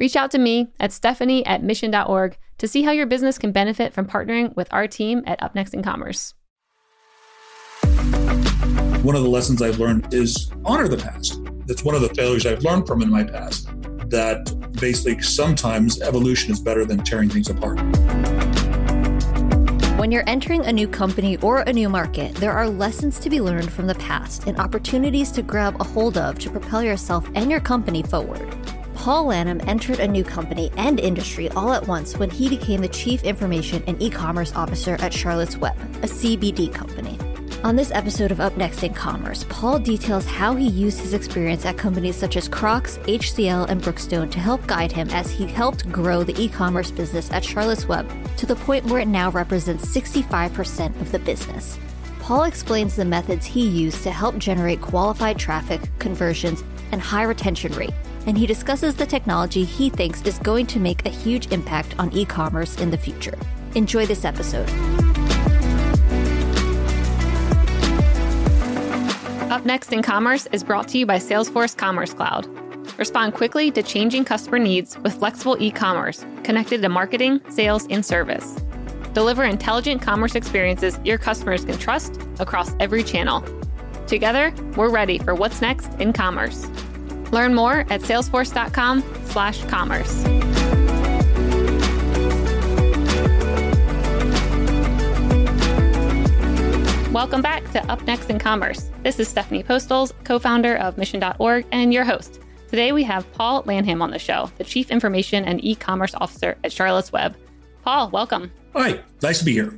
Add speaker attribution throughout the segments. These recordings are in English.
Speaker 1: Reach out to me at stephanie at mission.org to see how your business can benefit from partnering with our team at UpNext in Commerce.
Speaker 2: One of the lessons I've learned is honor the past. That's one of the failures I've learned from in my past. That basically sometimes evolution is better than tearing things apart.
Speaker 3: When you're entering a new company or a new market, there are lessons to be learned from the past and opportunities to grab a hold of to propel yourself and your company forward. Paul Lanham entered a new company and industry all at once when he became the Chief Information and E-commerce Officer at Charlotte's Web, a CBD company. On this episode of Up Next in Commerce, Paul details how he used his experience at companies such as Crocs, HCL, and Brookstone to help guide him as he helped grow the e-commerce business at Charlotte's Web to the point where it now represents 65% of the business. Paul explains the methods he used to help generate qualified traffic, conversions, and high retention rate and he discusses the technology he thinks is going to make a huge impact on e commerce in the future. Enjoy this episode.
Speaker 1: Up next in commerce is brought to you by Salesforce Commerce Cloud. Respond quickly to changing customer needs with flexible e commerce connected to marketing, sales, and service. Deliver intelligent commerce experiences your customers can trust across every channel. Together, we're ready for what's next in commerce. Learn more at salesforce.com/commerce. Welcome back to Up Next in Commerce. This is Stephanie Postles, co-founder of mission.org and your host. Today we have Paul Lanham on the show, the Chief Information and E-commerce Officer at Charlotte's Web. Paul, welcome.
Speaker 2: Hi, nice to be here.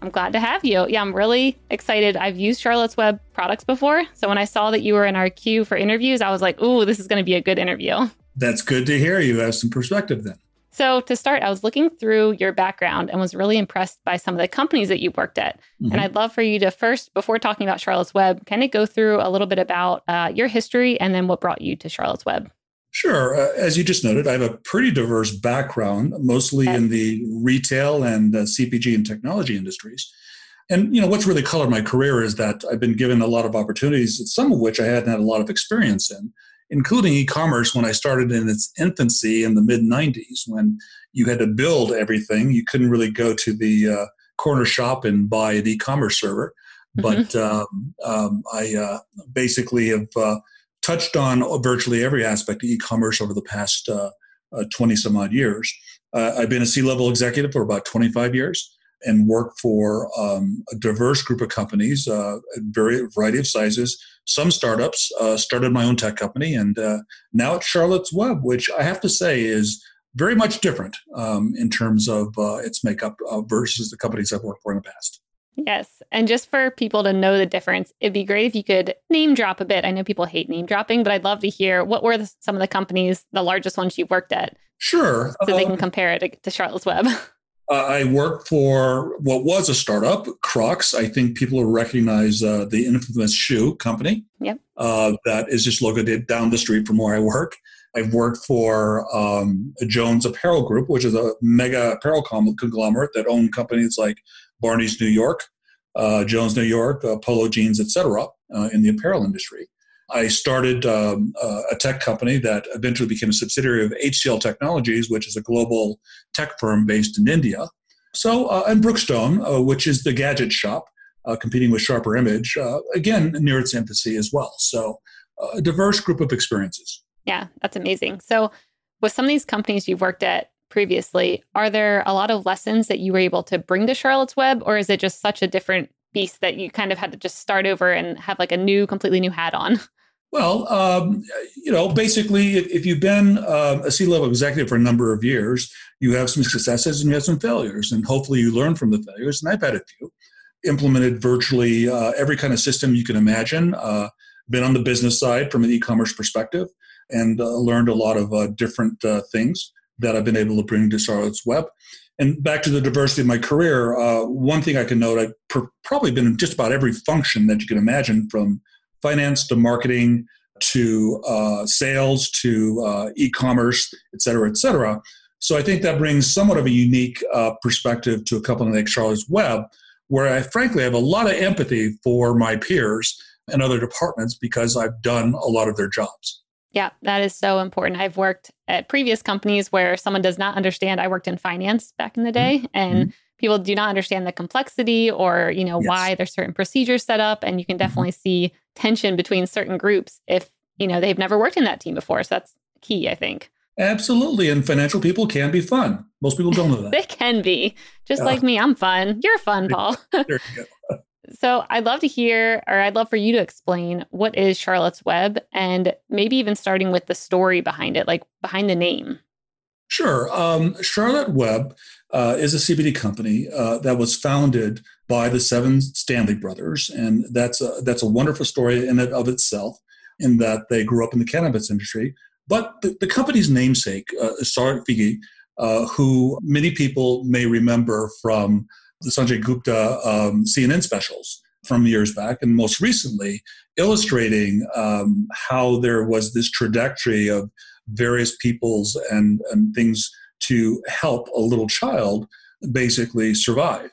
Speaker 1: I'm glad to have you. Yeah, I'm really excited. I've used Charlotte's Web products before. So when I saw that you were in our queue for interviews, I was like, ooh, this is going to be a good interview.
Speaker 2: That's good to hear. You have some perspective then.
Speaker 1: So to start, I was looking through your background and was really impressed by some of the companies that you worked at. Mm-hmm. And I'd love for you to first, before talking about Charlotte's Web, kind of go through a little bit about uh, your history and then what brought you to Charlotte's Web.
Speaker 2: Sure. Uh, as you just noted, I have a pretty diverse background, mostly yes. in the retail and uh, CPG and technology industries. And you know what's really colored my career is that I've been given a lot of opportunities, some of which I hadn't had a lot of experience in, including e-commerce when I started in its infancy in the mid '90s, when you had to build everything. You couldn't really go to the uh, corner shop and buy an e-commerce server. Mm-hmm. But um, um, I uh, basically have uh, touched on virtually every aspect of e-commerce over the past uh, uh, 20 some odd years. Uh, I've been a C-level executive for about 25 years and worked for um, a diverse group of companies, uh, a very variety of sizes. Some startups uh, started my own tech company, and uh, now at Charlotte's Web, which I have to say is very much different um, in terms of its makeup versus the companies I've worked for in the past.
Speaker 1: Yes. And just for people to know the difference, it'd be great if you could name drop a bit. I know people hate name dropping, but I'd love to hear what were the, some of the companies, the largest ones you worked at?
Speaker 2: Sure.
Speaker 1: So they can um, compare it to, to Charlotte's Web.
Speaker 2: Uh, I worked for what was a startup, Crocs. I think people will recognize uh, the infamous shoe company.
Speaker 1: Yep.
Speaker 2: Uh, that is just located down the street from where I work. I've worked for um, Jones Apparel Group, which is a mega apparel conglomerate that own companies like Barney's New York, uh, Jones New York, uh, Polo Jeans, etc. Uh, in the apparel industry. I started um, uh, a tech company that eventually became a subsidiary of HCL Technologies, which is a global tech firm based in India. So, uh, and Brookstone, uh, which is the gadget shop, competing with Sharper Image, again near its infancy as well. So, a diverse group of experiences.
Speaker 1: Yeah, that's amazing. So, with some of these companies you've worked at, previously, are there a lot of lessons that you were able to bring to Charlotte's Web, or is it just such a different beast that you kind of had to just start over and have like a new, completely new hat on?
Speaker 2: Well, um, you know, basically, if you've been uh, a C level executive for a number of years, you have some successes and you have some failures, and hopefully you learn from the failures. And I've had a few. Implemented virtually uh, every kind of system you can imagine. Uh, been on the business side from an e commerce perspective and uh, learned a lot of uh, different uh, things that I've been able to bring to Charlotte's Web. And back to the diversity of my career, uh, one thing I can note, I've pr- probably been in just about every function that you can imagine from finance to marketing to uh, sales to uh, e-commerce, et cetera, et cetera. So I think that brings somewhat of a unique uh, perspective to a company like Charlotte's Web, where I frankly have a lot of empathy for my peers and other departments because I've done a lot of their jobs.
Speaker 1: Yeah, that is so important. I've worked at previous companies where someone does not understand. I worked in finance back in the day, mm-hmm. and mm-hmm. people do not understand the complexity or you know yes. why there's certain procedures set up, and you can mm-hmm. definitely mm-hmm. see tension between certain groups if you know they've never worked in that team before. So that's key, I think.
Speaker 2: Absolutely, and financial people can be fun. Most people don't know that.
Speaker 1: they can be, just like me. I'm fun. You're fun, Paul. there you go. So I'd love to hear, or I'd love for you to explain what is Charlotte's Web and maybe even starting with the story behind it, like behind the name.
Speaker 2: Sure. Um, Charlotte Web uh, is a CBD company uh, that was founded by the seven Stanley brothers. And that's a, that's a wonderful story in and of itself, in that they grew up in the cannabis industry. But the, the company's namesake, uh, Figi, uh, who many people may remember from the Sanjay Gupta um, CNN specials from years back, and most recently illustrating um, how there was this trajectory of various peoples and, and things to help a little child basically survive.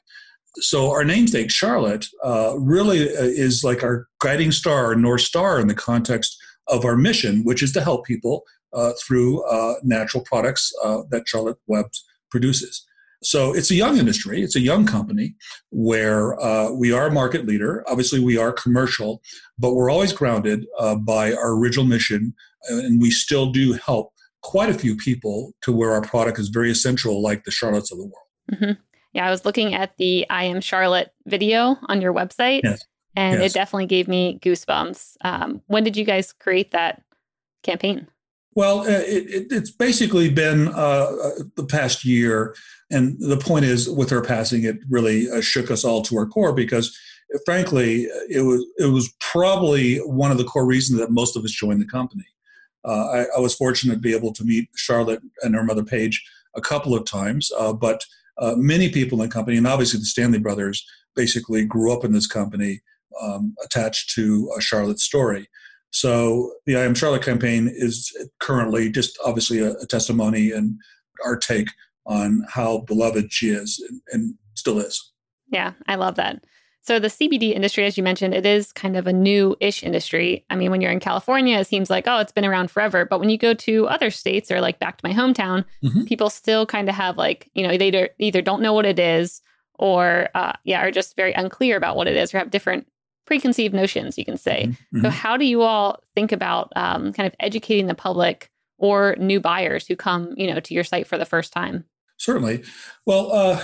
Speaker 2: So our namesake Charlotte uh, really uh, is like our guiding star, our north star in the context of our mission, which is to help people uh, through uh, natural products uh, that Charlotte Web produces. So it's a young industry, it's a young company where uh, we are a market leader. Obviously, we are commercial, but we're always grounded uh, by our original mission, and we still do help quite a few people to where our product is very essential, like the Charlottes of the world.
Speaker 1: Mm-hmm. Yeah, I was looking at the I Am Charlotte video on your website, yes. and yes. it definitely gave me goosebumps. Um, when did you guys create that campaign?
Speaker 2: Well, uh, it, it, it's basically been uh, uh, the past year. And the point is, with her passing, it really uh, shook us all to our core because, frankly, it was, it was probably one of the core reasons that most of us joined the company. Uh, I, I, was fortunate to be able to meet Charlotte and her mother, Paige, a couple of times, uh, but many people in the company, and obviously the Stanley brothers, basically grew up in this company um, attached to Charlotte's story. So the I Am Charlotte campaign is currently just obviously a, a testimony and our take on how beloved she is and, and still is.
Speaker 1: Yeah, I love that. So the CBD industry, as you mentioned, it is kind of a new-ish industry. I mean, when you're in California, it seems like oh, it's been around forever. But when you go to other states or like back to my hometown, mm-hmm. people still kind of have like you know they either either don't know what it is or uh, yeah, are just very unclear about what it is or have different preconceived notions, you can say. Mm-hmm. So, how do you all think about um, kind of educating the public or new buyers who come, you know, to your site for the first time?
Speaker 2: Certainly. Well, uh,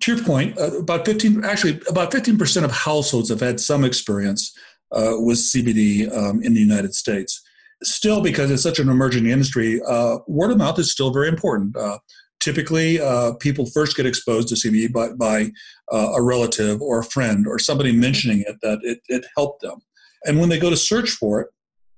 Speaker 2: to your point, uh, about 15, actually, about 15% of households have had some experience uh, with CBD um, in the United States. Still, because it's such an emerging industry, uh, word of mouth is still very important. Uh, typically uh, people first get exposed to CBD by, by a relative or a friend or somebody mentioning it that it, it helped them. And when they go to search for it,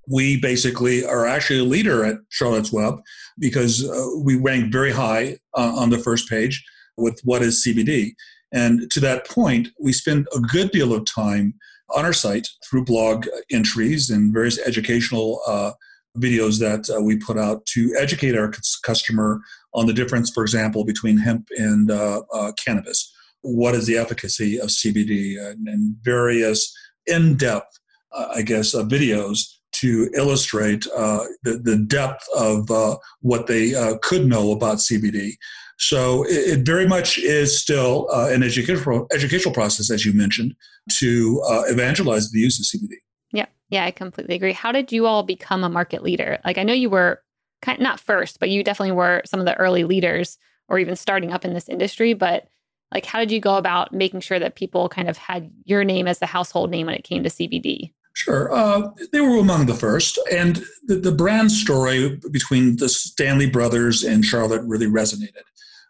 Speaker 2: we basically are actually a leader at Charlotte's Web because uh, we rank very high uh, on the first page with what is CBD. And to that point, we spend a good deal of time on our site through blog entries and various educational uh, videos that uh, we put out to educate our customer on the difference, for example, between hemp and uh, uh, cannabis. What is the efficacy of CBD and, and various in depth, uh, I guess, uh, videos to illustrate uh, the, the depth of uh, what they uh, could know about CBD. So it, it very much is still uh, an educational, educational process, as you mentioned, to evangelize the use of CBD.
Speaker 1: Yeah, yeah, I completely agree. How did you all become a market leader? Like, I know you were kind of, not first, but you definitely were some of the early leaders or even starting up in this industry. But like, how did you go about making sure that people kind of had your name as the household name when it came to CBD?
Speaker 2: Sure. Uh, they were among the first. And the, the brand story between the Stanley brothers and Charlotte really resonated.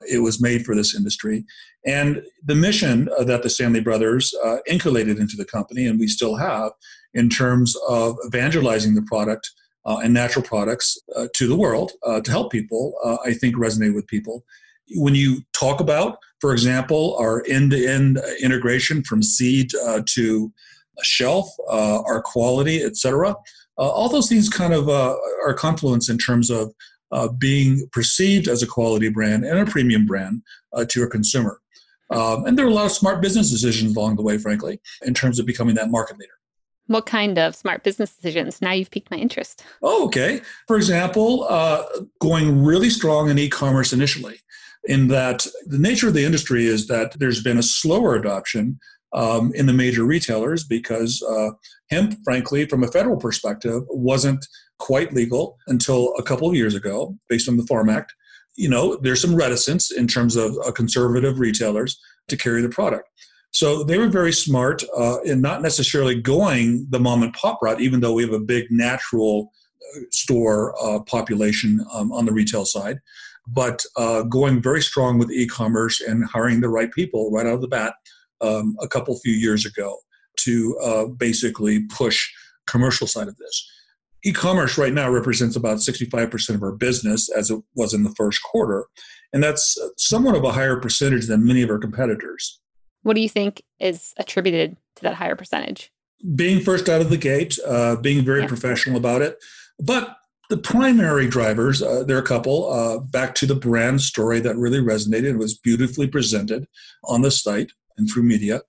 Speaker 2: It was made for this industry. And the mission uh, that the Stanley brothers uh, inculcated into the company, and we still have, in terms of evangelizing the product uh, and natural products uh, to the world uh, to help people, I think resonate with people. When you talk about, for example, our end to end integration from seed to shelf, uh, our quality, etc. cetera, all those things kind of are confluence in terms of being perceived as a quality brand and a premium brand to a consumer. Um, and there are a lot of smart business decisions along the way, frankly, in terms of becoming that market leader.
Speaker 1: What kind of smart business decisions? Now you've piqued my interest.
Speaker 2: Oh, okay. For example, uh, going really strong in e commerce initially, in that the nature of the industry is that there's been a slower adoption um, in the major retailers because uh, hemp, frankly, from a federal perspective, wasn't quite legal until a couple of years ago, based on the Farm Act. You know, there's some reticence in terms of uh, conservative retailers to carry the product. So they were very smart uh, in not necessarily going the mom and pop route, even though we have a big natural uh, store uh, population um, on the retail side, but uh, going very strong with e-commerce and hiring the right people right out of the bat um, a couple few years ago to uh, basically push commercial side of this. E-commerce right now represents about 65% of our business as it was in the first quarter, and that's somewhat of a higher percentage than many of our competitors.
Speaker 1: What do you think is attributed to that higher percentage?
Speaker 2: Being first out of the gate, uh, being very yeah. professional about it. But the primary drivers, uh, there are a couple. Uh, back to the brand story that really resonated and was beautifully presented on the site and through media.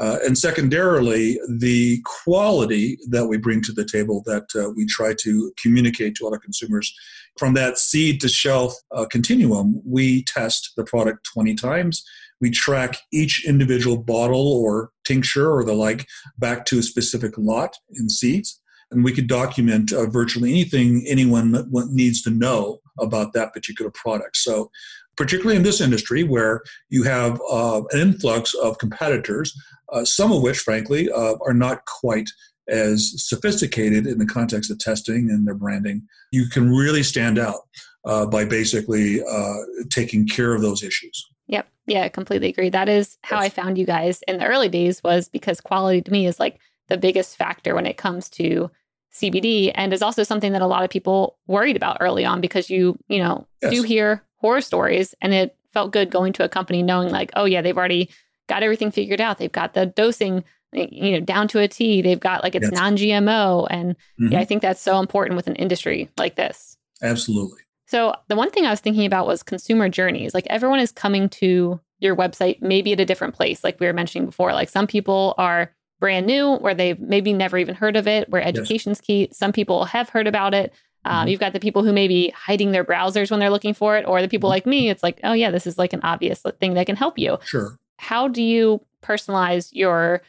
Speaker 2: Uh, and secondarily, the quality that we bring to the table that uh, we try to communicate to other consumers. From that seed to shelf uh, continuum, we test the product 20 times we track each individual bottle or tincture or the like back to a specific lot in seeds. And we could document uh, virtually anything anyone needs to know about that particular product. So, particularly in this industry where you have uh, an influx of competitors, uh, some of which, frankly, uh, are not quite as sophisticated in the context of testing and their branding, you can really stand out uh, by basically uh, taking care of those issues.
Speaker 1: Yep. Yeah, completely agree. That is how I found you guys in the early days was because quality to me is like the biggest factor when it comes to CBD and is also something that a lot of people worried about early on because you, you know, yes. do hear horror stories and it felt good going to a company knowing like, oh yeah, they've already got everything figured out. They've got the dosing, you know, down to a T. They've got like it's yes. non-GMO and mm-hmm. yeah, I think that's so important with an industry like this.
Speaker 2: Absolutely.
Speaker 1: So, the one thing I was thinking about was consumer journeys. Like, everyone is coming to your website maybe at a different place, like we were mentioning before. Like, some people are brand new, where they've maybe never even heard of it, where education's yes. key. Some people have heard about it. Um, mm-hmm. You've got the people who may be hiding their browsers when they're looking for it, or the people mm-hmm. like me. It's like, oh, yeah, this is like an obvious thing that can help you.
Speaker 2: Sure.
Speaker 1: How do you personalize your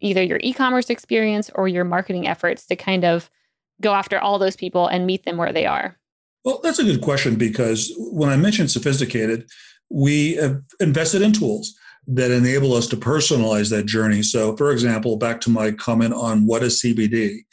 Speaker 1: either your e commerce experience or your marketing efforts to kind of go after all those people and meet them where they are?
Speaker 2: Well, that's a good question because when I mentioned sophisticated, we have invested in tools that enable us to personalize that journey. So, for example, back to my comment on what is CBD.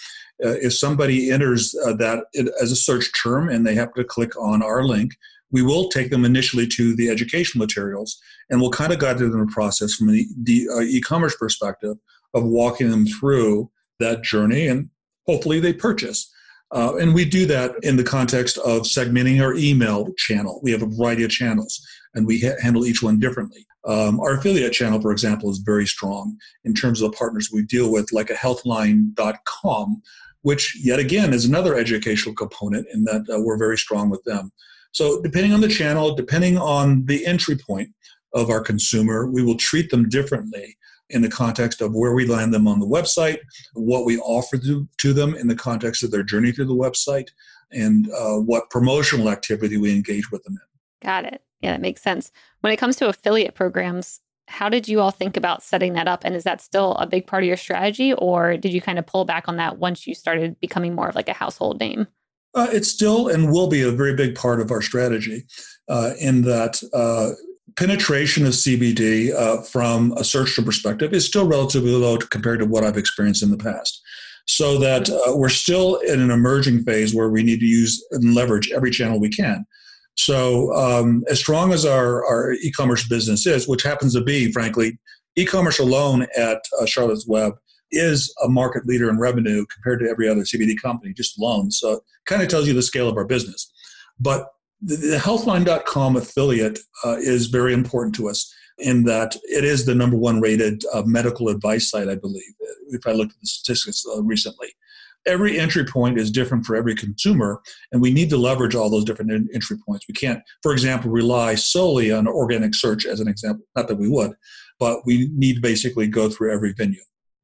Speaker 2: Uh, if somebody enters uh, that as a search term and they happen to click on our link, we will take them initially to the education materials and we'll kind of guide them in the process from the, the uh, e-commerce perspective of walking them through that journey and hopefully they purchase. Uh, and we do that in the context of segmenting our email channel. We have a variety of channels, and we ha- handle each one differently. Um, our affiliate channel, for example, is very strong in terms of the partners we deal with, like a healthline.com, which yet again is another educational component in that uh, we're very strong with them. So, depending on the channel, depending on the entry point of our consumer, we will treat them differently in the context of where we land them on the website, what we offer to, to them in the context of their journey through the website, and uh, what promotional activity we engage with them in.
Speaker 1: Got it. Yeah, that makes sense. When it comes to affiliate programs, how did you all think about setting that up? And is that still a big part of your strategy, or did you kind of pull back on that once you started becoming more of like a household name?
Speaker 2: Uh, it's still and will be a very big part of our strategy uh, in that uh, penetration of CBD uh, from a search perspective is still relatively low compared to what I've experienced in the past. So that uh, we're still in an emerging phase where we need to use and leverage every channel we can. So, um, as strong as our, our e commerce business is, which happens to be, frankly, e commerce alone at uh, Charlotte's Web is a market leader in revenue compared to every other CBD company, just alone. So it kind of tells you the scale of our business. But the, the healthline.com affiliate uh, is very important to us in that it is the number one rated uh, medical advice site, I believe, if I looked at the statistics uh, recently. Every entry point is different for every consumer, and we need to leverage all those different in- entry points. We can't, for example, rely solely on organic search as an example. Not that we would, but we need to basically go through every venue.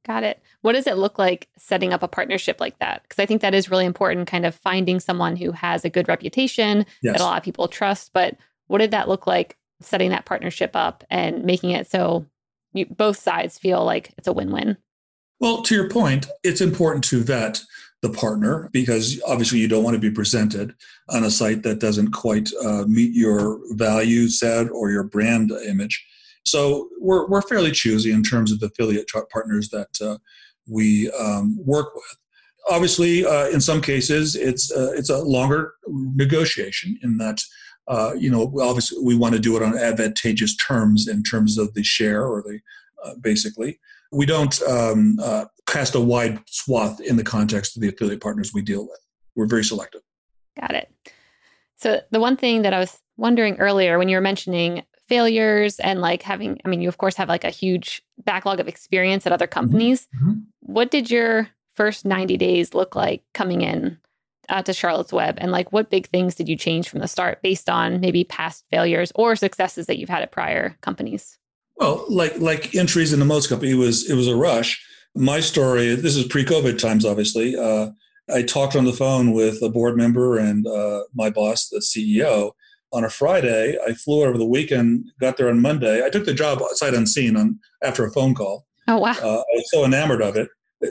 Speaker 1: Got it. What does it look like setting up a partnership like that? Because I think that is really important, kind of finding someone who has a good reputation yes. that a lot of people trust. But what did that look like setting that partnership up and making it so you, both sides feel like it's a win win?
Speaker 2: Well, to your point, it's important to vet the partner because obviously you don't want to be presented on a site that doesn't quite uh, meet your value set or your brand image. So we're, we're fairly choosy in terms of affiliate partners that uh, we um, work with. Obviously, uh, in some cases, it's uh, it's a longer negotiation in that uh, you know obviously we want to do it on advantageous terms in terms of the share or the uh, basically we don't um, uh, cast a wide swath in the context of the affiliate partners we deal with. We're very selective.
Speaker 1: Got it. So the one thing that I was wondering earlier when you were mentioning failures and like having i mean you of course have like a huge backlog of experience at other mm-hmm. companies mm-hmm. what did your first 90 days look like coming in uh, to charlotte's web and like what big things did you change from the start based on maybe past failures or successes that you've had at prior companies
Speaker 2: well like like entries in the most company it was it was a rush my story this is pre-covid times obviously uh, i talked on the phone with a board member and uh, my boss the ceo on a Friday. I flew over the weekend, got there on Monday. I took the job sight unseen on after a phone call.
Speaker 1: Oh wow!
Speaker 2: Uh, I was so enamored of it.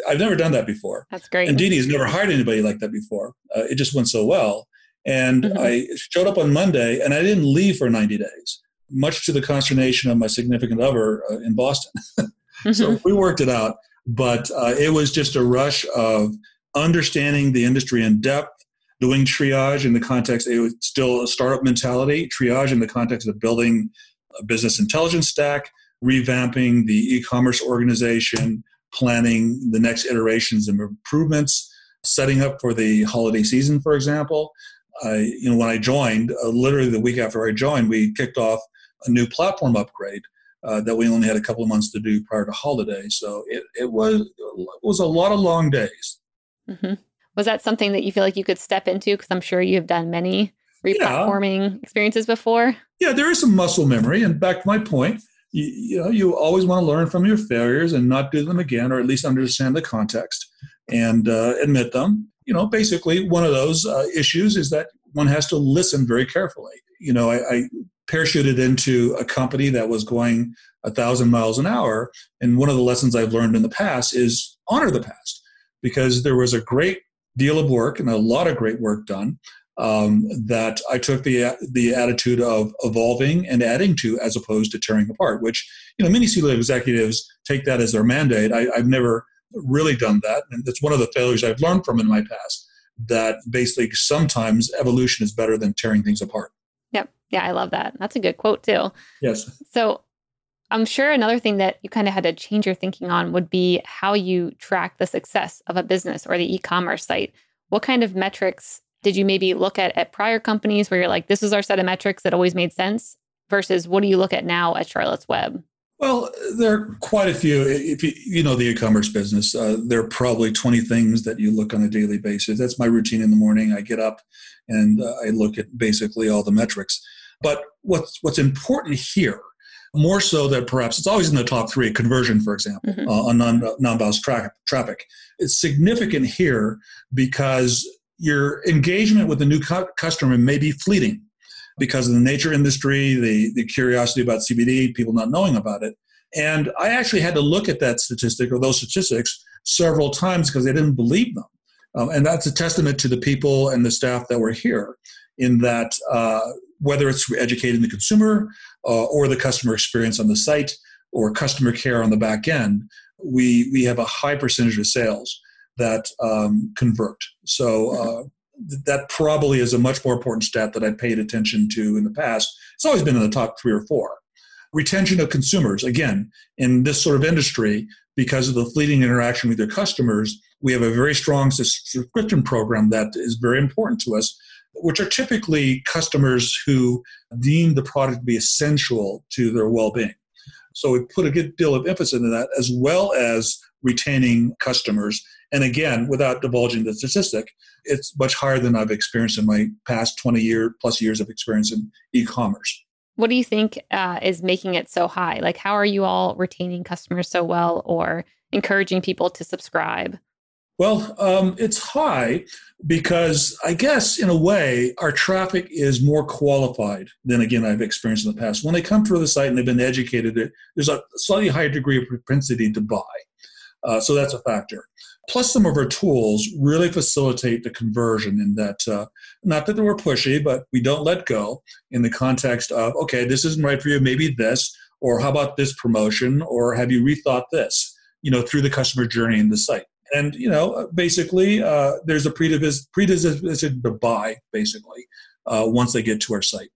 Speaker 2: I've never done that before.
Speaker 1: That's great.
Speaker 2: And has never hired anybody like that before. Uh, it just went so well. And mm-hmm. I showed up on Monday, and I didn't leave for 90 days, much to the consternation of my significant other uh, in Boston. mm-hmm. So we worked it out, but uh, it was just a rush of understanding the industry in depth doing triage in the context, it was still a startup mentality, triage in the context of building a business intelligence stack, revamping the e commerce organization, planning the next iterations and improvements, setting up for the holiday season, for example. I, you know, when I joined, uh, literally the week after I joined, we kicked off a new platform upgrade uh, that we only had a couple of months to do prior to holiday. So it, it was it was a lot of long days.
Speaker 1: Mm-hmm. Was that something that you feel like you could step into? Because I'm sure you've done many replatforming yeah. experiences before.
Speaker 2: Yeah, there is some muscle memory. And back to my point, you, you, know, you always want to learn from your failures and not do them again, or at least understand the context and uh, admit them. You know, basically, one of those uh, issues is that one has to listen very carefully. You know, I, I parachuted into a company that was going a thousand miles an hour, and one of the lessons I've learned in the past is honor the past because there was a great deal of work and a lot of great work done um, that I took the the attitude of evolving and adding to as opposed to tearing apart. Which you know many C-level executives take that as their mandate. I, I've never really done that, and it's one of the failures I've learned from in my past. That basically sometimes evolution is better than tearing things apart.
Speaker 1: Yep. Yeah, I love that. That's a good quote too.
Speaker 2: Yes.
Speaker 1: So I'm sure another thing that you kind of had to change your thinking on would be how you track the success of a business or the e-commerce site. What kind of metrics did you maybe look at at prior companies where you're like, this is our set of metrics that always made sense versus what do you look at now at Charlotte's Web?
Speaker 2: Well, there are quite a few. If you, you know the e-commerce business, uh, there are probably 20 things that you look on a daily basis. That's my routine in the morning. I get up and uh, I look at basically all the metrics. But what's what's important here more so that perhaps it's always in the top three conversion for example mm-hmm. uh, on non, non-bounce tra- traffic it's significant here because your engagement with a new cu- customer may be fleeting because of the nature industry the, the curiosity about cbd people not knowing about it and i actually had to look at that statistic or those statistics several times because i didn't believe them um, and that's a testament to the people and the staff that were here in that uh, whether it's educating the consumer uh, or the customer experience on the site or customer care on the back end, we, we have a high percentage of sales that um, convert. So uh, that probably is a much more important stat that I paid attention to in the past. It's always been in the top three or four. Retention of consumers, again, in this sort of industry, because of the fleeting interaction with their customers, we have a very strong subscription program that is very important to us, which are typically customers who deem the product to be essential to their well being. So we put a good deal of emphasis into that, as well as retaining customers. And again, without divulging the statistic, it's much higher than I've experienced in my past 20 year plus years of experience in e commerce.
Speaker 1: What do you think uh, is making it so high? Like, how are you all retaining customers so well or encouraging people to subscribe?
Speaker 2: Well, um, it's high because I guess in a way our traffic is more qualified than again I've experienced in the past. When they come through the site and they've been educated, there's a slightly higher degree of propensity to buy. Uh, so that's a factor. Plus, some of our tools really facilitate the conversion in that, uh, not that we're pushy, but we don't let go in the context of, okay, this isn't right for you, maybe this, or how about this promotion, or have you rethought this, you know, through the customer journey in the site. And, you know, basically, uh, there's a predisposition to buy, basically, uh, once they get to our site.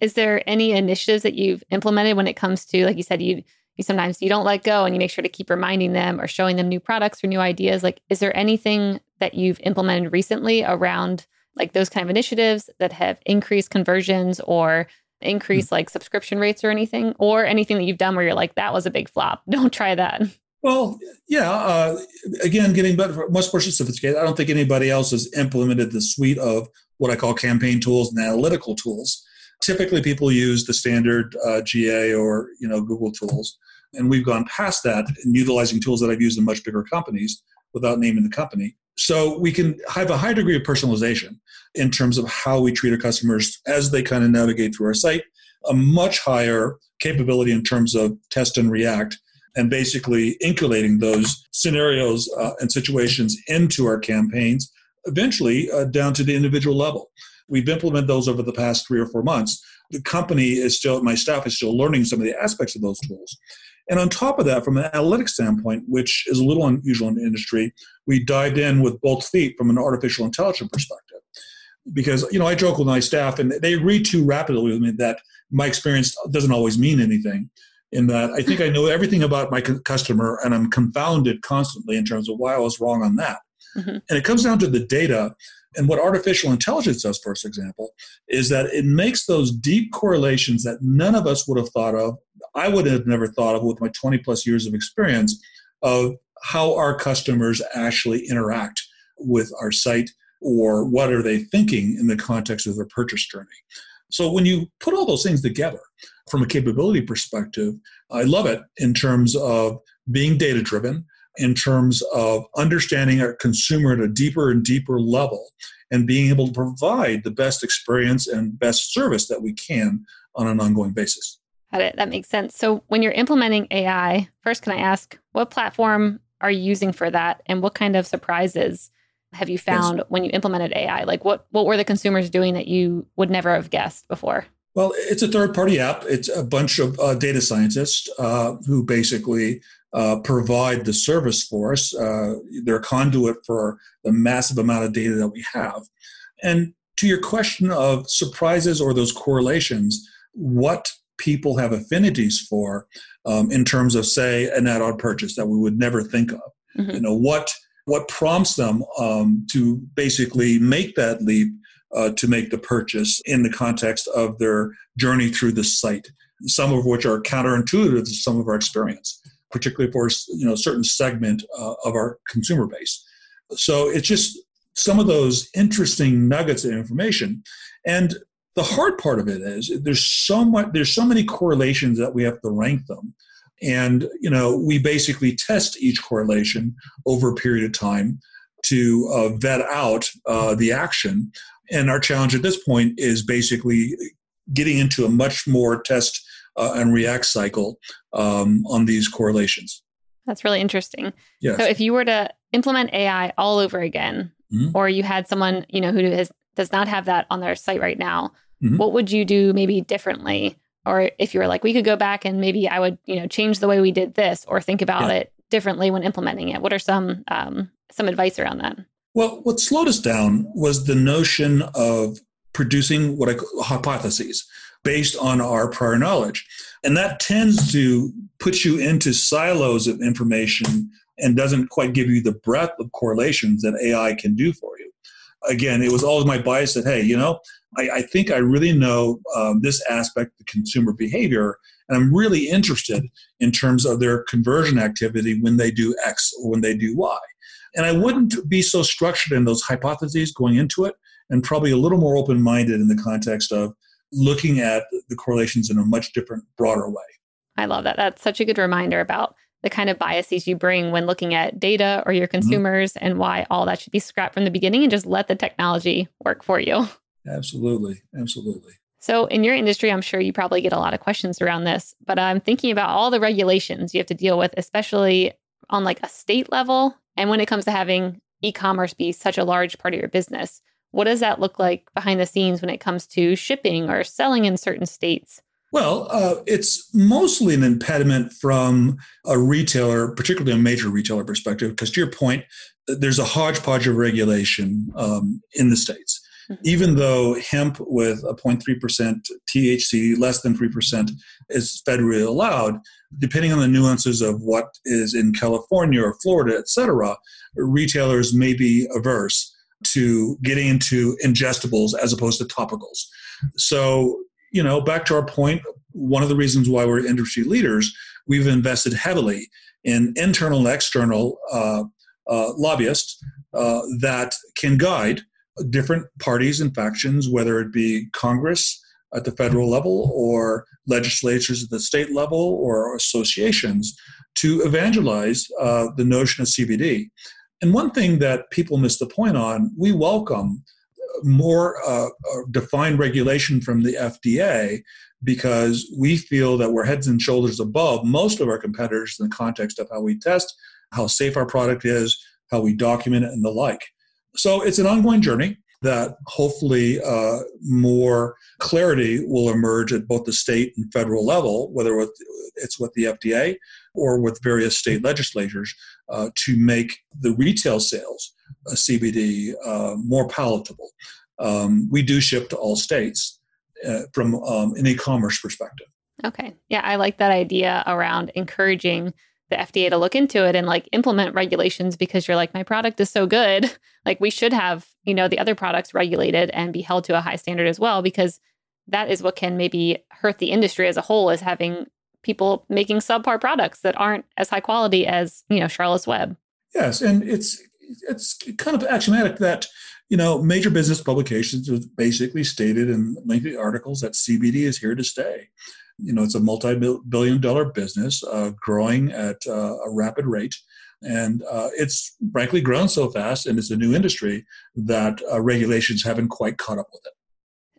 Speaker 1: Is there any initiatives that you've implemented when it comes to, like you said, you you sometimes you don't let go and you make sure to keep reminding them or showing them new products or new ideas. Like is there anything that you've implemented recently around like those kind of initiatives that have increased conversions or increased like subscription rates or anything? Or anything that you've done where you're like that was a big flop. Don't try that.
Speaker 2: Well yeah uh, again getting better much more sophisticated. I don't think anybody else has implemented the suite of what i call campaign tools and analytical tools typically people use the standard uh, ga or you know google tools and we've gone past that and utilizing tools that I've used in much bigger companies without naming the company. So we can have a high degree of personalization in terms of how we treat our customers as they kind of navigate through our site, a much higher capability in terms of test and react, and basically inculating those scenarios uh, and situations into our campaigns, eventually uh, down to the individual level. We've implemented those over the past three or four months. The company is still, my staff is still learning some of the aspects of those tools. And on top of that, from an analytics standpoint, which is a little unusual in the industry, we dived in with both feet from an artificial intelligence perspective. Because, you know, I joke with my staff and they read too rapidly with me that my experience doesn't always mean anything. In that I think I know everything about my customer and I'm confounded constantly in terms of why I was wrong on that. Mm-hmm. And it comes down to the data and what artificial intelligence does, for example, is that it makes those deep correlations that none of us would have thought of. I would have never thought of with my 20 plus years of experience of how our customers actually interact with our site or what are they thinking in the context of their purchase journey. So when you put all those things together from a capability perspective, I love it in terms of being data driven, in terms of understanding our consumer at a deeper and deeper level and being able to provide the best experience and best service that we can on an ongoing basis.
Speaker 1: Got it. That makes sense. So, when you're implementing AI, first, can I ask what platform are you using for that, and what kind of surprises have you found yes. when you implemented AI? Like, what what were the consumers doing that you would never have guessed before?
Speaker 2: Well, it's a third party app. It's a bunch of uh, data scientists uh, who basically uh, provide the service for us. Uh, they're a conduit for the massive amount of data that we have. And to your question of surprises or those correlations, what people have affinities for um, in terms of, say, an add-on purchase that we would never think of. Mm-hmm. You know what what prompts them um, to basically make that leap uh, to make the purchase in the context of their journey through the site. Some of which are counterintuitive to some of our experience particularly for you know a certain segment uh, of our consumer base. So it's just some of those interesting nuggets of information, and the hard part of it is there's so much there's so many correlations that we have to rank them, and you know we basically test each correlation over a period of time to uh, vet out uh, the action. And our challenge at this point is basically getting into a much more test uh, and react cycle um, on these correlations.
Speaker 1: That's really interesting.
Speaker 2: Yes.
Speaker 1: So if you were to implement AI all over again, mm-hmm. or you had someone you know who has does not have that on their site right now, mm-hmm. what would you do maybe differently? Or if you were like, we could go back and maybe I would you know change the way we did this, or think about yeah. it differently when implementing it. What are some um, some advice around that?
Speaker 2: Well, what slowed us down was the notion of producing what I call hypotheses based on our prior knowledge. And that tends to put you into silos of information and doesn't quite give you the breadth of correlations that AI can do for you. Again, it was always my bias that, hey, you know, I, I think I really know um, this aspect of consumer behavior, and I'm really interested in terms of their conversion activity when they do X or when they do Y. And I wouldn't be so structured in those hypotheses going into it, and probably a little more open minded in the context of looking at the correlations in a much different, broader way.
Speaker 1: I love that. That's such a good reminder about the kind of biases you bring when looking at data or your mm-hmm. consumers mm-hmm. and why all that should be scrapped from the beginning and just let the technology work for you.
Speaker 2: Absolutely. Absolutely.
Speaker 1: So, in your industry, I'm sure you probably get a lot of questions around this, but I'm thinking about all the regulations you have to deal with, especially on like a state level. And when it comes to having e commerce be such a large part of your business, what does that look like behind the scenes when it comes to shipping or selling in certain states?
Speaker 2: Well, uh, it's mostly an impediment from a retailer, particularly a major retailer perspective, because to your point, there's a hodgepodge of regulation um, in the states. Mm-hmm. Even though hemp with a 0.3% THC, less than 3%, is federally allowed, depending on the nuances of what is in California or Florida, et cetera, retailers may be averse to getting into ingestibles as opposed to topicals. So, you know, back to our point, one of the reasons why we're industry leaders, we've invested heavily in internal and external uh, uh, lobbyists uh, that can guide different parties and factions, whether it be Congress at the federal level or legislatures at the state level or associations, to evangelize uh, the notion of CBD. And one thing that people miss the point on, we welcome more uh, uh defined regulation from the FDA because we feel that we're heads and shoulders above most of our competitors in the context of how we test, how safe our product is, how we document it, and the like. So it's an ongoing journey that hopefully uh, more clarity will emerge at both the state and federal level, whether it's with the FDA or with various state legislatures, uh, to make the retail sales of CBD uh, more palatable. Um, we do ship to all states uh, from um, an e-commerce perspective.
Speaker 1: Okay, yeah, I like that idea around encouraging the FDA to look into it and like implement regulations because you're like, my product is so good. Like, we should have, you know, the other products regulated and be held to a high standard as well, because that is what can maybe hurt the industry as a whole is having people making subpar products that aren't as high quality as, you know, Charlotte's Web.
Speaker 2: Yes. And it's, it's kind of axiomatic that, you know, major business publications have basically stated in lengthy articles that CBD is here to stay you know, it's a multi-billion dollar business uh, growing at uh, a rapid rate. And uh, it's frankly grown so fast, and it's a new industry that uh, regulations haven't quite caught up with it.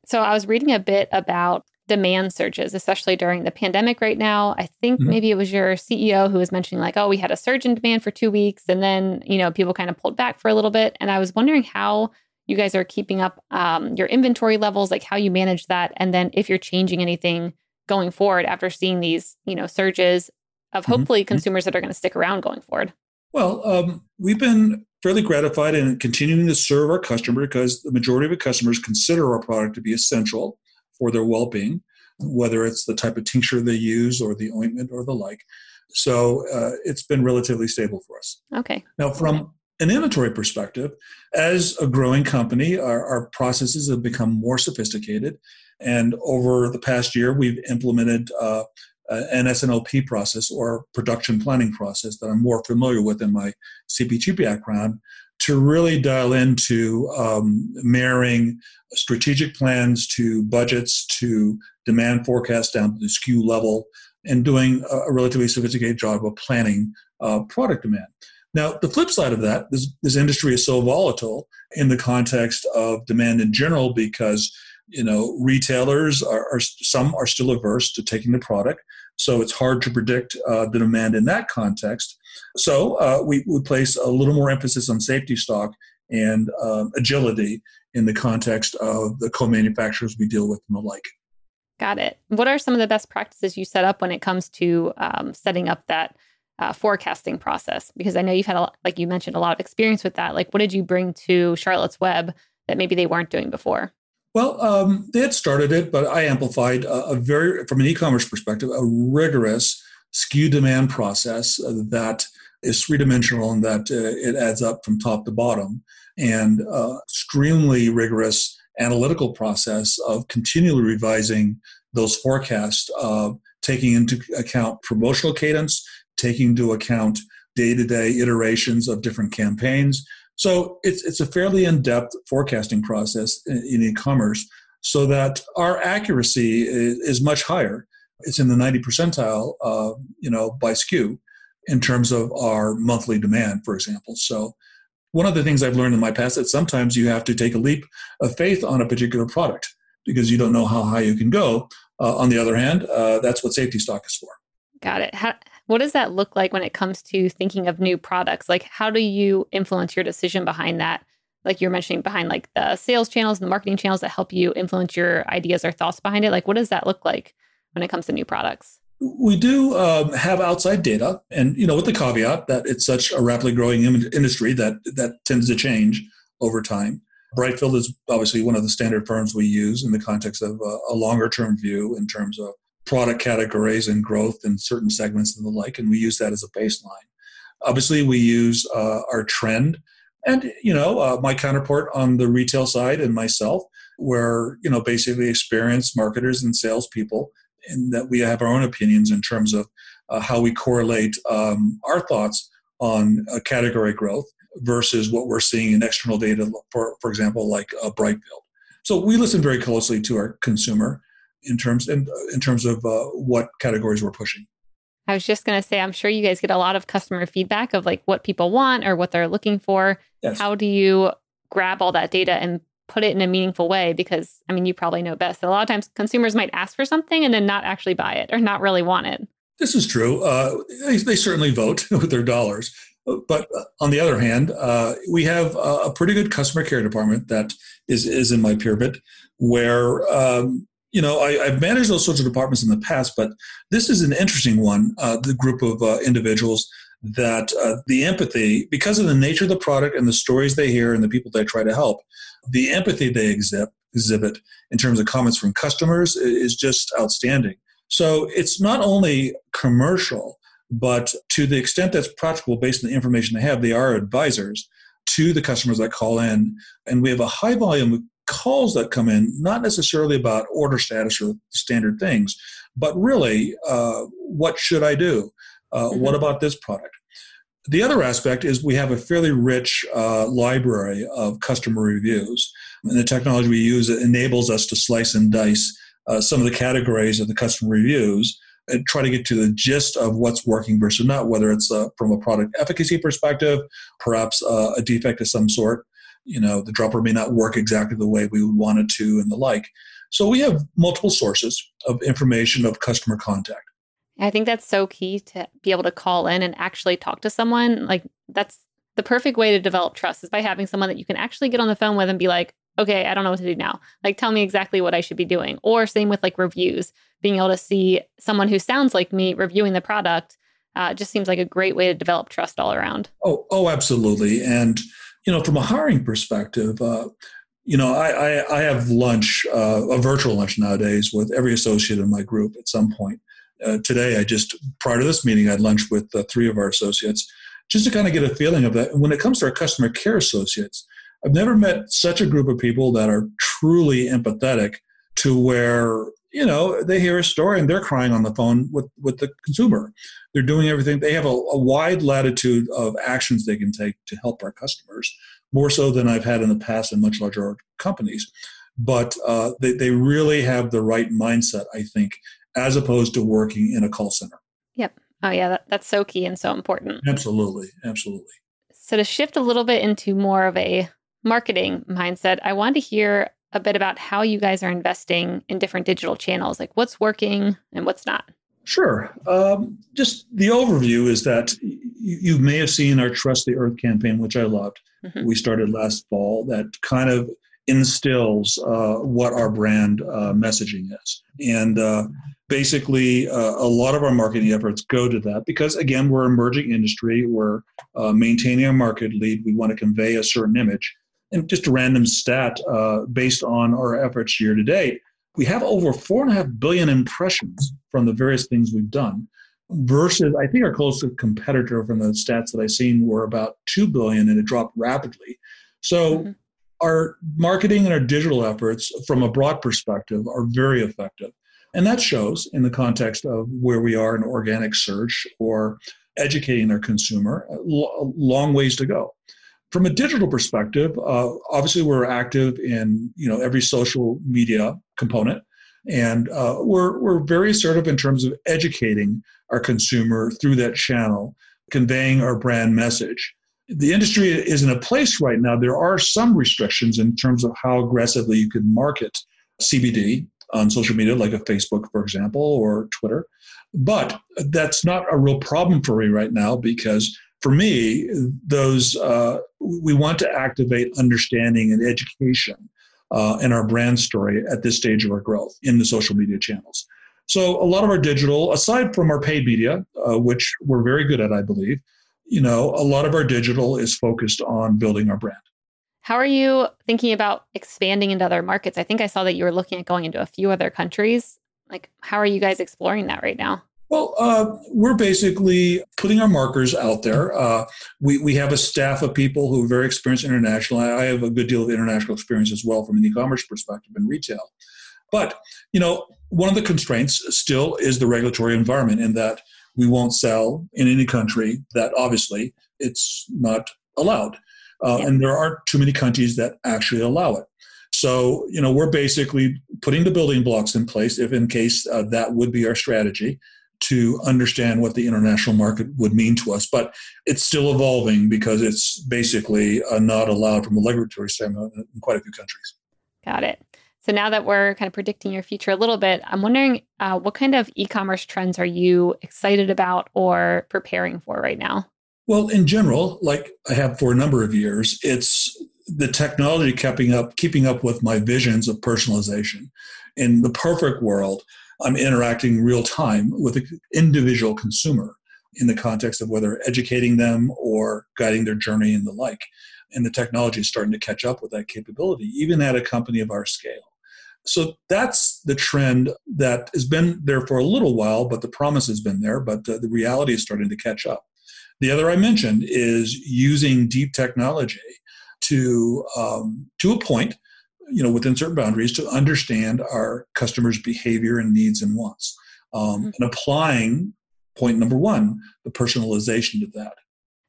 Speaker 1: So I was reading a bit about demand surges, especially during the pandemic right now. I think mm-hmm. maybe it was your CEO who was mentioning, like, oh, we had a surge in demand for two weeks, and then, you know, people kind of pulled back for a little bit. And I was wondering how you guys are keeping up um, your inventory levels, like how you manage that, and then if you're changing anything going forward after seeing these, you know, surges of mm-hmm. hopefully mm-hmm. consumers that are going to stick around going forward?
Speaker 2: Well, um, we've been fairly gratified in continuing to serve our customer because the majority of the customers consider our product to be essential for their well-being, whether it's the type of tincture they use or the ointment or the like. So uh, it's been relatively stable for us.
Speaker 1: Okay.
Speaker 2: Now, from an inventory perspective, as a growing company, our, our processes have become more sophisticated and over the past year, we've implemented uh, an S&OP process or production planning process that I'm more familiar with in my CPG background to really dial into um, marrying strategic plans to budgets to demand forecasts down to the SKU level and doing a relatively sophisticated job of planning uh, product demand. Now, the flip side of that, this, this industry is so volatile in the context of demand in general because you know retailers are, are, some are still averse to taking the product. So it's hard to predict uh, the demand in that context. So uh, we, we place a little more emphasis on safety stock and um, agility in the context of the co-manufacturers we deal with and the like.
Speaker 1: Got it. What are some of the best practices you set up when it comes to um, setting up that uh, forecasting process? Because i know you've had a, like you mentioned a lot of experience with that. Like what did you bring to charlotte's web that maybe they weren't doing before
Speaker 2: Well, um, they had started it, but I amplified a, a very, from an e-commerce perspective, a rigorous SKU demand process that is three dimensional and that uh, it adds up from top to bottom, and uh, extremely rigorous analytical process of continually revising those forecasts, uh, taking into account promotional cadence, taking into account day-to-day iterations of different campaigns. So it's it's a fairly in-depth forecasting process in, in e-commerce, so that our accuracy is, is, much higher. It's in the 90 percentile, uh, you know, by SKU in terms of our monthly demand, for example. So one of the things I've learned in my past that sometimes you have to take a leap of faith on a particular product because you don't know how high you can go. Uh, on the other hand, uh, that's what safety stock is for.
Speaker 1: Got it. How, what does that look like when it comes to thinking of new products? Like, how do you influence your decision behind that? Like you're mentioning behind like the sales channels and the marketing channels that help you influence your ideas or thoughts behind it. Like, what does that look like when it comes to new products?
Speaker 2: We do um, have outside data, and you know, with the caveat that it's such a rapidly growing industry that that tends to change over time. Brightfield is obviously one of the standard firms we use in the context of a, a longer term view in terms of product categories and growth in certain segments and the like, and we use that as a baseline. Obviously, we use uh, our trend, and you know, uh, my counterpart on the retail side and myself, where you know, basically experienced marketers and salespeople, and that we have our own opinions in terms of uh, how we correlate um, our thoughts on category growth versus what we're seeing in external data, for for example, like uh, Brightfield. So we listen very closely to our consumer in terms in, in terms of uh, what categories we're pushing.
Speaker 1: I was just going to say, I'm sure you guys get a lot of customer feedback of like what people want or what they're looking for. Yes. How do you grab all that data and put it in a meaningful way? Because I mean, you probably know best. A lot of times consumers might ask for something and then not actually buy it or not really want it.
Speaker 2: This is true. Uh, they, they, certainly vote with their dollars. But uh, on the other hand, uh, we have a pretty good customer care department that is, is in my Peerbit where um, you know, I, have managed those sorts of departments in the past, but this is an interesting one. Uh, the group of uh, individuals that uh, the empathy, because of the nature of the product and the stories they hear and the people they try to help, the empathy they exhibit, exhibit in terms of comments from customers is just outstanding. So it's not only commercial, but to the extent that's practical based on the information they have, they are advisors to the customers that call in. And we have a high volume calls that come in, not necessarily about order status or standard things, but really, uh, what should I do? Uh, mm-hmm. What about this product? The other aspect is we have a fairly rich uh, library of customer reviews. And the technology we use enables us to slice and dice uh, some of the categories of the customer reviews and try to get to the gist of what's working versus not, whether it's uh, from a product efficacy perspective, perhaps uh, a defect of some sort, you know the dropper may not work exactly the way we would want it to and the like. So we have multiple sources of information of customer contact.
Speaker 1: I think that's so key to be able to call in and actually talk to someone. Like that's the perfect way to develop trust is by having someone that you can actually get on the phone with and be like okay i don't know what to do now. Like tell me exactly what i should be doing. Or same with like reviews. Being able to see someone who sounds like me reviewing the product uh, just seems like a great way to develop trust all around.
Speaker 2: Oh oh absolutely. And you know, from a hiring perspective, uh, you know, I, I, I have lunch, uh, a virtual lunch nowadays with every associate in my group at some point. Uh, today, I just, prior to this meeting, I had lunch with three of our associates just to kind of get a feeling of that. And when it comes to our customer care associates, I've never met such a group of people that are truly empathetic to where you know they hear a story and they're crying on the phone with with the consumer. They're doing everything. They have a, a, wide latitude of actions they can take to help our customers more so than i've had in the past in much larger companies. But uh, they, they really have the right mindset i think as opposed to working in a call center.
Speaker 1: Yep. Oh yeah that, that's so key and so important.
Speaker 2: Absolutely. Absolutely.
Speaker 1: So to shift a little bit into more of a marketing mindset i want to hear a bit about how you guys are investing in different digital channels, like what's working and what's not.
Speaker 2: Sure. Um, just the overview is that you, you, may have seen our Trust the Earth campaign, which I loved. Mm-hmm. We started last fall, that kind of instills uh, what our brand uh, messaging is. And uh, basically, uh, a lot of our marketing efforts go to that because, again, we're emerging industry, we're uh, maintaining a market lead, we want to convey a certain image. And just a random stat uh, based on our efforts year to date, we have over four and a half billion impressions from the various things we've done versus I think our closest competitor from the stats that I've seen were about 2 billion and it dropped rapidly. So mm-hmm. our marketing and our digital efforts from a broad perspective are very effective. And that shows in the context of where we are in organic search or educating our consumer, a long ways to go. From a digital perspective, uh, obviously we're active in you know every social media component, and uh, we're we're very assertive in terms of educating our consumer through that channel, conveying our brand message. The industry is in a place right now. There are some restrictions in terms of how aggressively you can market CBD on social media, like a Facebook, for example, or Twitter. But that's not a real problem for me right now because for me, those uh, we want to activate understanding and education uh, in our brand story at this stage of our growth in the social media channels. So a lot of our digital, aside from our paid media, uh, which we're very good at, I believe, you know, a lot of our digital is focused on building our brand.
Speaker 1: How are you thinking about expanding into other markets? I think I saw that you were looking at going into a few other countries. Like, how are you guys exploring that right now?
Speaker 2: Well, uh, we're basically putting our markers out there. Uh, we, we have a staff of people who are very experienced internationally. I have a good deal of international experience as well from an e-commerce perspective in retail. But, you know, one of the constraints still is the regulatory environment in that we won't sell in any country that obviously it's not allowed. Uh, yeah. And there aren't too many countries that actually allow it. So, you know, we're basically putting the building blocks in place if in case uh, that would be our strategy to understand what the international market would mean to us. But it's still evolving because it's basically uh, not allowed from a regulatory standpoint in quite a few countries.
Speaker 1: Got it. So now that we're kind of predicting your future a little bit, I'm wondering uh, what kind of e-commerce trends are you excited about or preparing for right now?
Speaker 2: Well, in general, like I have for a number of years, it's the technology keeping up, keeping up with my visions of personalization. In the perfect world, I'm interacting real time with an individual consumer in the context of whether educating them or guiding their journey and the like. And the technology is starting to catch up with that capability, even at a company of our scale. So that's the trend that has been there for a little while, but the promise has been there, but uh, the reality is starting to catch up. The other I mentioned is using deep technology to um, to a point, you know, within certain boundaries, to understand our customers' behavior and needs and wants, um, mm-hmm. and applying point number one, the personalization to that.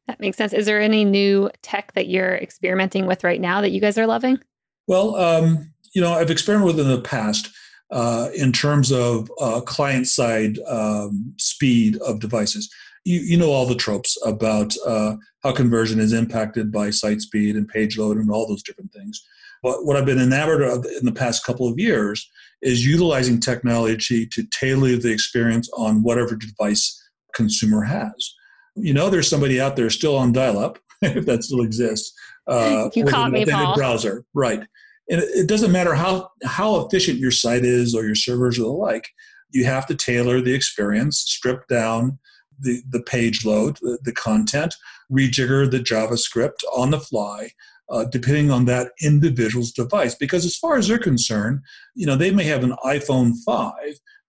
Speaker 1: That makes sense. Is there any new tech that you're experimenting with right now that you guys are loving?
Speaker 2: Well, um, you know, I've experimented with in the past uh, in terms of uh, client side um, speed of devices. You, you, know all the tropes about uh, how conversion is impacted by site speed and page load and all those different things. But what I've been enamored of in the past couple of years is utilizing technology to tailor the experience on whatever device consumer has. You know, there's somebody out there still on dial-up, if that still exists.
Speaker 1: Uh, you caught me, Paul.
Speaker 2: Browser, right? and it doesn't matter how how efficient your site is or your servers or the like you have to tailor the experience strip down the, the page load the, the content rejigger the javascript on the fly uh, depending on that individual's device because as far as they're concerned you know they may have an iphone 5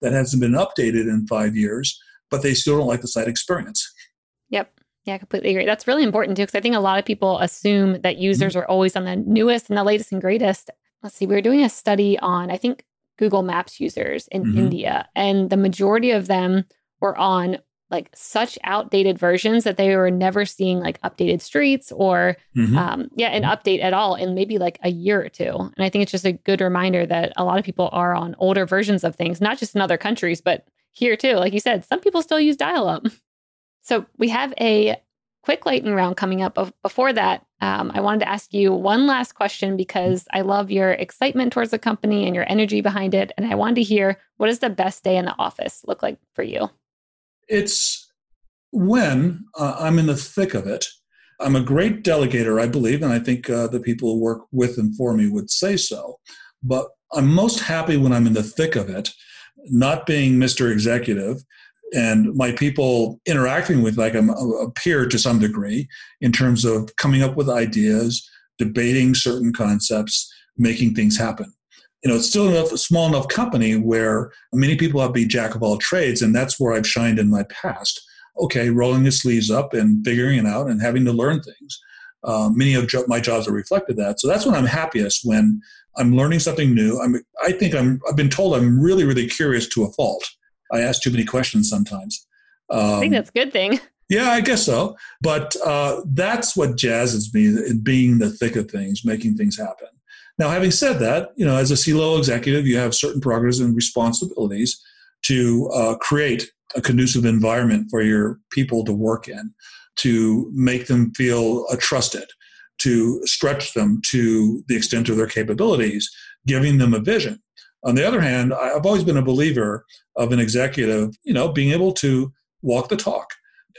Speaker 2: that hasn't been updated in five years but they still don't like the site experience
Speaker 1: yep yeah, I completely agree. That's really important too, because I think a lot of people assume that users mm-hmm. are always on the newest and the latest and greatest. Let's see, we were doing a study on, I think, Google Maps users in mm-hmm. India, and the majority of them were on like such outdated versions that they were never seeing like updated streets or mm-hmm. um, yeah an update at all in maybe like a year or two and i think it's just a good reminder that a lot of people are on older versions of things not just in other countries but here too like you said some people still use dial up So we have a quick lightning round coming up. But before that, um, I wanted to ask you one last question because I love your excitement towards the company and your energy behind it. And I wanted to hear what does the best day in the office look like for you?
Speaker 2: It's when uh, I'm in the thick of it. I'm a great delegator, I believe, and I think uh, the people who work with and for me would say so. But I'm most happy when I'm in the thick of it, not being Mr. Executive and my people interacting with like a, a, peer to some degree in terms of coming up with ideas debating certain concepts, making things happen. You know, it's still enough, a small enough company where many people have to be jack of all trades, and that's where I've shined in my past. Okay, rolling the sleeves up and figuring it out and having to learn things. Uh, many of jo- my jobs have reflected that. So that's when I'm happiest when I'm learning something new. I'm, I think I'm, I've been told I'm really, really curious to a fault. I ask too many questions sometimes.
Speaker 1: Um, I think that's a good thing.
Speaker 2: Yeah, I guess so. But uh, that's what jazzes me in being the thick of things, making things happen. Now, having said that, you know, as a C-level executive, you have certain progress and responsibilities to uh, create a conducive environment for your people to work in, to make them feel uh, trusted, to stretch them to the extent of their capabilities, giving them a vision. On the other hand, I've always been a believer of an executive, you know, being able to walk the talk,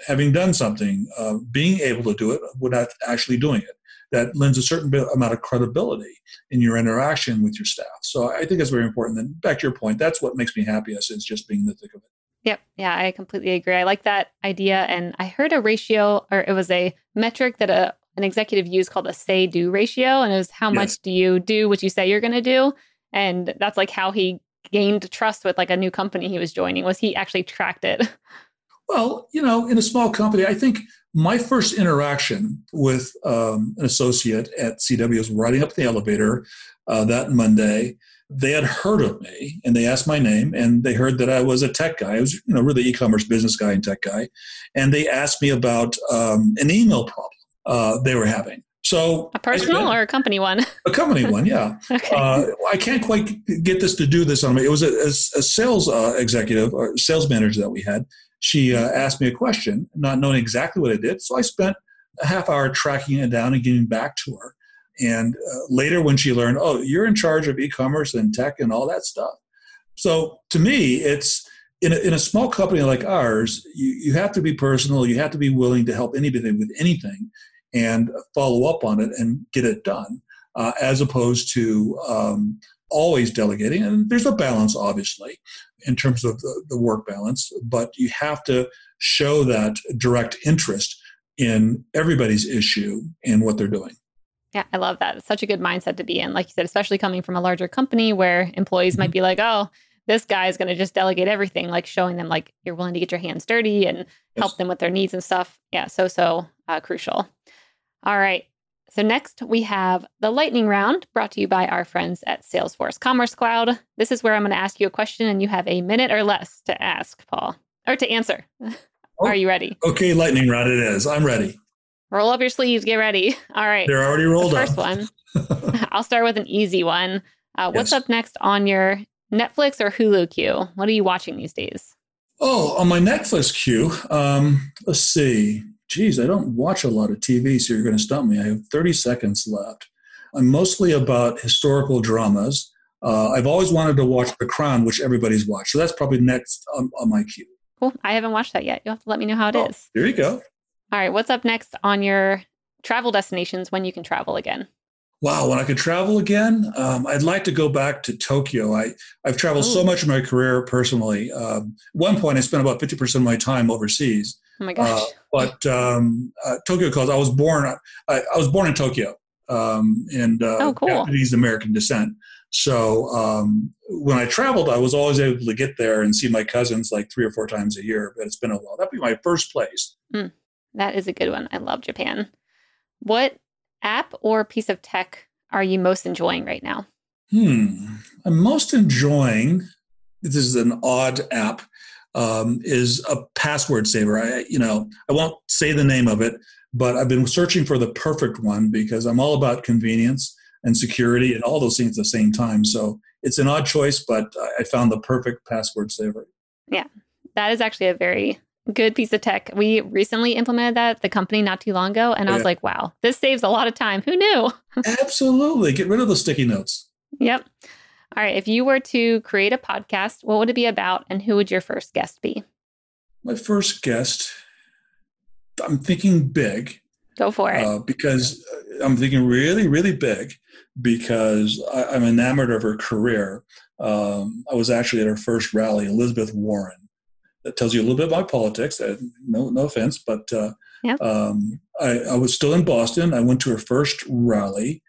Speaker 2: having done something, uh, being able to do it without actually doing it. That lends a certain amount of credibility in your interaction with your staff. So I think that's very important. And back to your point, that's what makes me happiest is just being in the thick of it.
Speaker 1: Yep. Yeah, I completely agree. I like that idea. And I heard a ratio, or it was a metric that a, an executive used called a say do ratio. And it was how yes. much do you do what you say you're going to do? And that's like how he gained trust with like a new company he was joining was he actually tracked it.
Speaker 2: Well, you know, in a small company, I think my first interaction with um, an associate at CW was riding up the elevator uh, that Monday they had heard of me and they asked my name and they heard that I was a tech guy. I was, you know, really e-commerce business guy and tech guy. And they asked me about um, an email problem uh, they were having. So
Speaker 1: a personal or a company one?
Speaker 2: A company one, yeah. okay. Uh, I can't quite get this to do this on me. It was a, a, a sales uh, executive or sales manager that we had. She uh, asked me a question, not knowing exactly what I did. So I spent a half hour tracking it down and getting back to her. And uh, later, when she learned, oh, you're in charge of e commerce and tech and all that stuff. So to me, it's in a, in a small company like ours, you, you have to be personal. You have to be willing to help anybody with anything and follow up on it and get it done, uh, as opposed to um, always delegating. And there's a balance, obviously, in terms of the, the work balance, but you have to show that direct interest in everybody's issue and what they're doing.
Speaker 1: Yeah, I love that. It's such a good mindset to be in. Like you said, especially coming from a larger company where employees mm-hmm. might be like, oh, this guy is going to just delegate everything, like showing them like you're willing to get your hands dirty and yes. help them with their needs and stuff. Yeah, so, so uh, crucial. All right. So, next we have the lightning round brought to you by our friends at Salesforce Commerce Cloud. This is where I'm going to ask you a question and you have a minute or less to ask, Paul, or to answer. Oh, Are you ready?
Speaker 2: Okay, lightning round it is. I'm ready.
Speaker 1: Roll up your sleeves. Get ready. All right.
Speaker 2: They're already rolled
Speaker 1: the first up. First one. I'll start with an easy one. Uh, what's yes. up next on your Netflix or Hulu queue? What are you watching these days?
Speaker 2: Oh, on my Netflix queue, um, let's see. Geez, I don't watch a lot of TV, so you're going to stump me. I have 30 seconds left. I'm mostly about historical dramas. Uh, I've always wanted to watch The Crown, which everybody's watched. So that's probably next on, on my queue.
Speaker 1: Cool. I haven't watched that yet. You'll have to let me know how it oh, is.
Speaker 2: There you go.
Speaker 1: All right, what's up next on your travel destinations when you can travel again?
Speaker 2: Wow, when I could travel again, um, I'd like to go back to Tokyo. I, I've traveled Ooh. so much in my career personally. Um, one point, I spent about 50% of my time overseas.
Speaker 1: Oh my gosh. Uh,
Speaker 2: but um, uh, Tokyo calls. I was born. I, I was born in Tokyo, um, and uh,
Speaker 1: oh, cool.
Speaker 2: Japanese American descent. So um, when I traveled, I was always able to get there and see my cousins like three or four times a year. But it's been a while. That'd be my first place.
Speaker 1: Mm. That is a good one. I love Japan. What app or piece of tech are you most enjoying right now?
Speaker 2: Hmm. I'm most enjoying, this is an odd app, um, is a password saver. I, you know, I won't say the name of it, but I've been searching for the perfect one because I'm all about convenience and security and all those things at the same time. So it's an odd choice, but I found the perfect password saver.
Speaker 1: Yeah, that is actually a very good piece of tech. We recently implemented that at the company not too long ago, and I was like, wow, this saves a lot of time. Who knew?
Speaker 2: Absolutely. Get rid of the sticky notes.
Speaker 1: Yep. All right. If you were to create a podcast, what would it be about, and who would your first guest be?
Speaker 2: My first guest, I'm thinking big.
Speaker 1: Go for it. Uh,
Speaker 2: because uh, I'm thinking really, really big because I, am enamored of her career. Um, I was actually at her first rally, Elizabeth Warren That tells you a little bit about politics. Uh, no, no offense, but uh, yep. um, I, I, was still in Boston. I went to her first rally,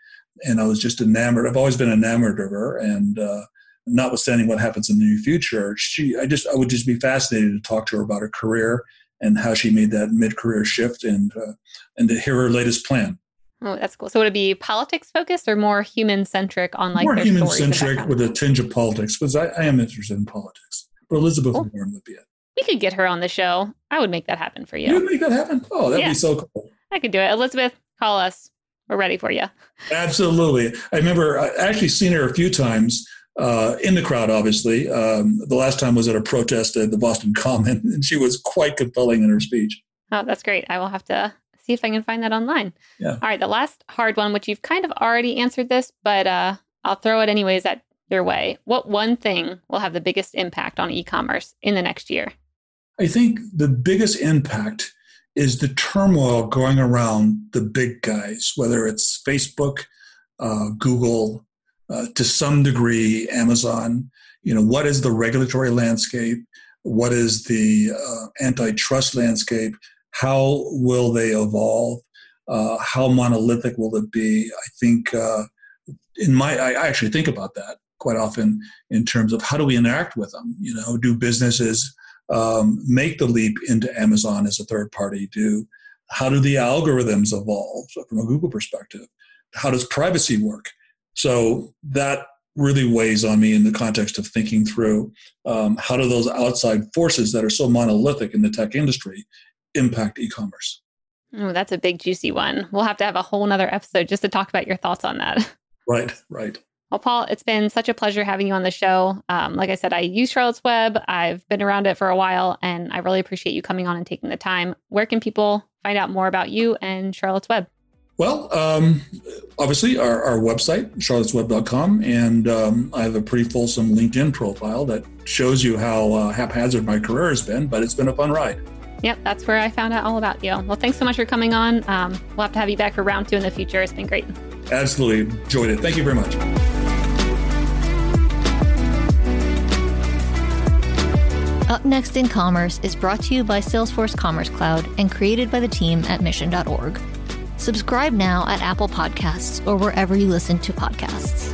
Speaker 2: and I was just enamored. I've always been enamored of her, and uh, notwithstanding what happens in the near future, she, I just, I would just be fascinated to talk to her about her career and how she made that mid-career shift, and uh, and to hear her latest plan.
Speaker 1: Oh, that's cool. So would it be politics focused or more human centric on like
Speaker 2: more human centric with a tinge of politics? Because I, I, am interested in politics. But Elizabeth cool. Warren would be it.
Speaker 1: We could get her on the show. I would make that happen for you.
Speaker 2: You would make that happen? Oh, that'd yeah. be so cool.
Speaker 1: I could do it. Elizabeth, call us. We're ready for you.
Speaker 2: Absolutely. I remember I actually seen her a few times uh, in the crowd, obviously. Um, the last time was at a protest at the Boston Common, and she was quite compelling in her speech.
Speaker 1: Oh, that's great. I will have to see if I can find that online.
Speaker 2: Yeah.
Speaker 1: All right. The last hard one, which you've kind of already answered this, but uh, I'll throw it anyways at your way. What one thing will have the biggest impact on e commerce in the next year?
Speaker 2: I think the biggest impact is the turmoil going around the big guys, whether it's Facebook, uh, Google, uh, to some degree, Amazon. You know, what is the regulatory landscape? What is the uh, antitrust landscape? How will they evolve? Uh, how monolithic will it be? I think uh, in my, I actually think about that quite often in terms of how do we interact with them? You know, do businesses um, make the leap into Amazon as a third party? Do how do the algorithms evolve from a Google perspective? How does privacy work? So that really weighs on me in the context of thinking through um, how do those outside forces that are so monolithic in the tech industry impact e-commerce.
Speaker 1: Oh, that's a big juicy one. We'll have to have a whole nother episode just to talk about your thoughts on that.
Speaker 2: Right, right.
Speaker 1: Well, Paul, it's been such a pleasure having you on the show. Um, like I said, I use Charlotte's Web. I've been around it for a while, and I really appreciate you coming on and taking the time. Where can people find out more about you and Charlotte's Web?
Speaker 2: Well, um, obviously, our, our website, charlottesweb.com, and um, I have a pretty fulsome LinkedIn profile that shows you how uh, haphazard my career has been, but it's been a fun ride.
Speaker 1: Yep, that's where I found out all about you. Well, thanks so much for coming on. Um, we'll have to have you back for round two in the future. It's been great.
Speaker 2: Absolutely enjoyed it. Thank you very much.
Speaker 3: Up Next in Commerce is brought to you by Salesforce Commerce Cloud and created by the team at mission.org. Subscribe now at Apple Podcasts or wherever you listen to podcasts.